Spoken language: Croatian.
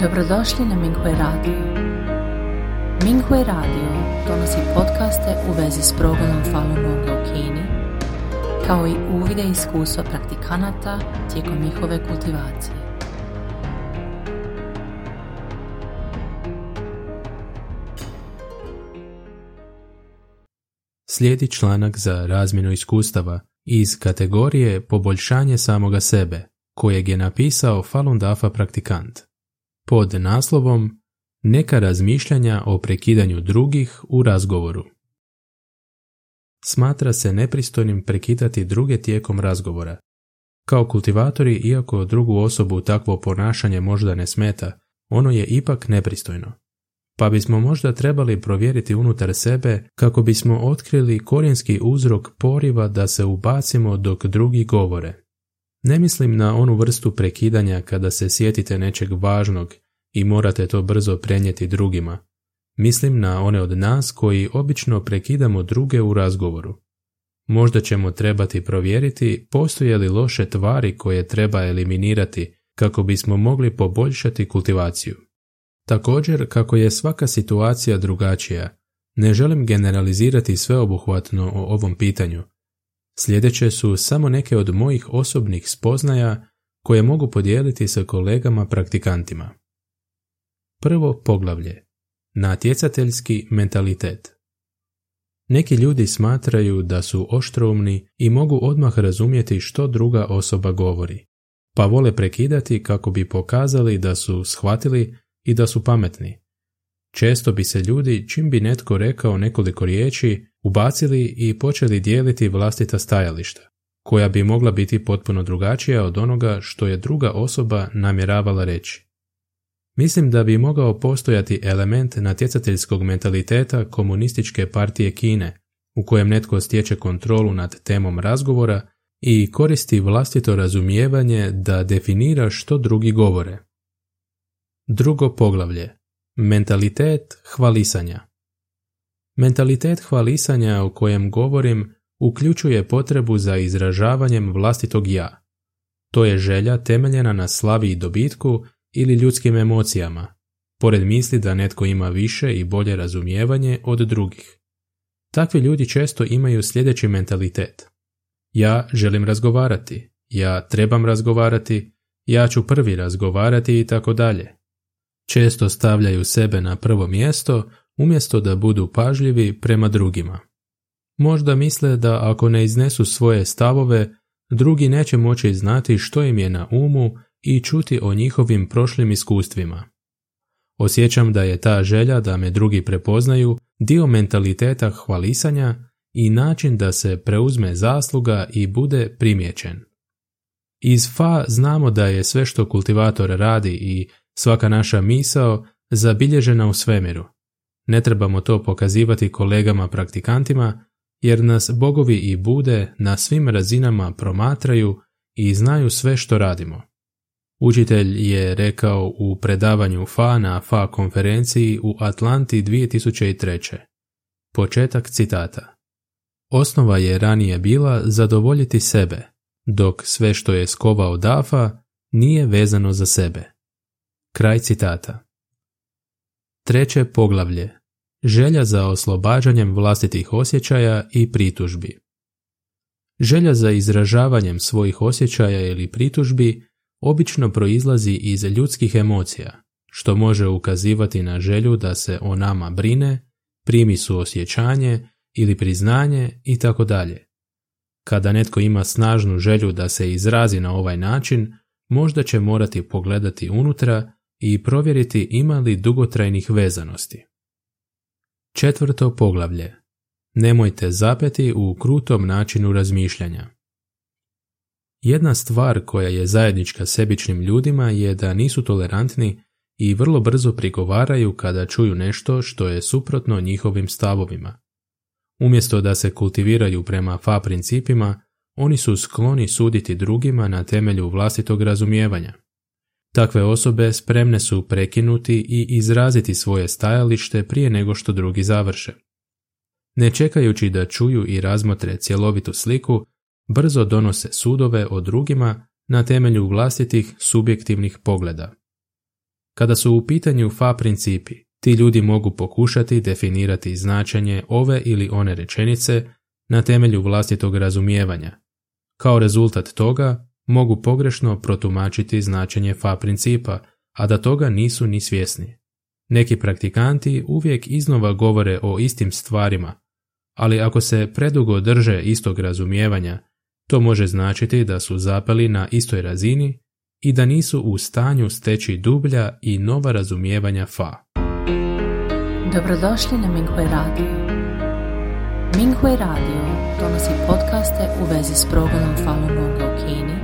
Dobrodošli na Minghui Radio. Minghui Radio donosi podcaste u vezi s progledom Falun Gonga u Kini, kao i uvide iskustva praktikanata tijekom njihove kultivacije. Slijedi članak za razmjenu iskustava iz kategorije poboljšanje samoga sebe, kojeg je napisao Falun Dafa praktikant pod naslovom Neka razmišljanja o prekidanju drugih u razgovoru. Smatra se nepristojnim prekidati druge tijekom razgovora. Kao kultivatori, iako drugu osobu takvo ponašanje možda ne smeta, ono je ipak nepristojno. Pa bismo možda trebali provjeriti unutar sebe kako bismo otkrili korijenski uzrok poriva da se ubacimo dok drugi govore. Ne mislim na onu vrstu prekidanja kada se sjetite nečeg važnog i morate to brzo prenijeti drugima. Mislim na one od nas koji obično prekidamo druge u razgovoru. Možda ćemo trebati provjeriti postoje li loše tvari koje treba eliminirati kako bismo mogli poboljšati kultivaciju. Također, kako je svaka situacija drugačija, ne želim generalizirati sveobuhvatno o ovom pitanju, Sljedeće su samo neke od mojih osobnih spoznaja koje mogu podijeliti sa kolegama praktikantima. Prvo poglavlje. Natjecateljski mentalitet. Neki ljudi smatraju da su oštroumni i mogu odmah razumjeti što druga osoba govori, pa vole prekidati kako bi pokazali da su shvatili i da su pametni. Često bi se ljudi, čim bi netko rekao nekoliko riječi, ubacili i počeli dijeliti vlastita stajališta, koja bi mogla biti potpuno drugačija od onoga što je druga osoba namjeravala reći. Mislim da bi mogao postojati element natjecateljskog mentaliteta komunističke partije Kine, u kojem netko stječe kontrolu nad temom razgovora i koristi vlastito razumijevanje da definira što drugi govore. Drugo poglavlje. Mentalitet hvalisanja. Mentalitet hvalisanja o kojem govorim uključuje potrebu za izražavanjem vlastitog ja. To je želja temeljena na slavi i dobitku ili ljudskim emocijama, pored misli da netko ima više i bolje razumijevanje od drugih. Takvi ljudi često imaju sljedeći mentalitet. Ja želim razgovarati, ja trebam razgovarati, ja ću prvi razgovarati i tako dalje. Često stavljaju sebe na prvo mjesto umjesto da budu pažljivi prema drugima. Možda misle da ako ne iznesu svoje stavove, drugi neće moći znati što im je na umu i čuti o njihovim prošlim iskustvima. Osjećam da je ta želja da me drugi prepoznaju dio mentaliteta hvalisanja i način da se preuzme zasluga i bude primjećen. Iz fa znamo da je sve što kultivator radi i svaka naša misao zabilježena u svemiru. Ne trebamo to pokazivati kolegama praktikantima, jer nas bogovi i bude na svim razinama promatraju i znaju sve što radimo. Učitelj je rekao u predavanju FA na FA konferenciji u Atlanti 2003. Početak citata. Osnova je ranije bila zadovoljiti sebe, dok sve što je skovao Dafa nije vezano za sebe. Kraj citata. Treće poglavlje. Želja za oslobađanjem vlastitih osjećaja i pritužbi. Želja za izražavanjem svojih osjećaja ili pritužbi obično proizlazi iz ljudskih emocija, što može ukazivati na želju da se o nama brine, primi su osjećanje ili priznanje i tako dalje. Kada netko ima snažnu želju da se izrazi na ovaj način, možda će morati pogledati unutra i provjeriti ima li dugotrajnih vezanosti. Četvrto poglavlje. Nemojte zapeti u krutom načinu razmišljanja. Jedna stvar koja je zajednička sebičnim ljudima je da nisu tolerantni i vrlo brzo prigovaraju kada čuju nešto što je suprotno njihovim stavovima. Umjesto da se kultiviraju prema fa principima, oni su skloni suditi drugima na temelju vlastitog razumijevanja. Takve osobe spremne su prekinuti i izraziti svoje stajalište prije nego što drugi završe. Ne čekajući da čuju i razmotre cjelovitu sliku, brzo donose sudove o drugima na temelju vlastitih subjektivnih pogleda. Kada su u pitanju fa principi, ti ljudi mogu pokušati definirati značenje ove ili one rečenice na temelju vlastitog razumijevanja. Kao rezultat toga mogu pogrešno protumačiti značenje fa principa, a da toga nisu ni svjesni. Neki praktikanti uvijek iznova govore o istim stvarima, ali ako se predugo drže istog razumijevanja, to može značiti da su zapeli na istoj razini i da nisu u stanju steći dublja i nova razumijevanja fa. Dobrodošli na Minghui Radio. Minghui Radio donosi podcaste u vezi s progledom Falun Gonga u Kini,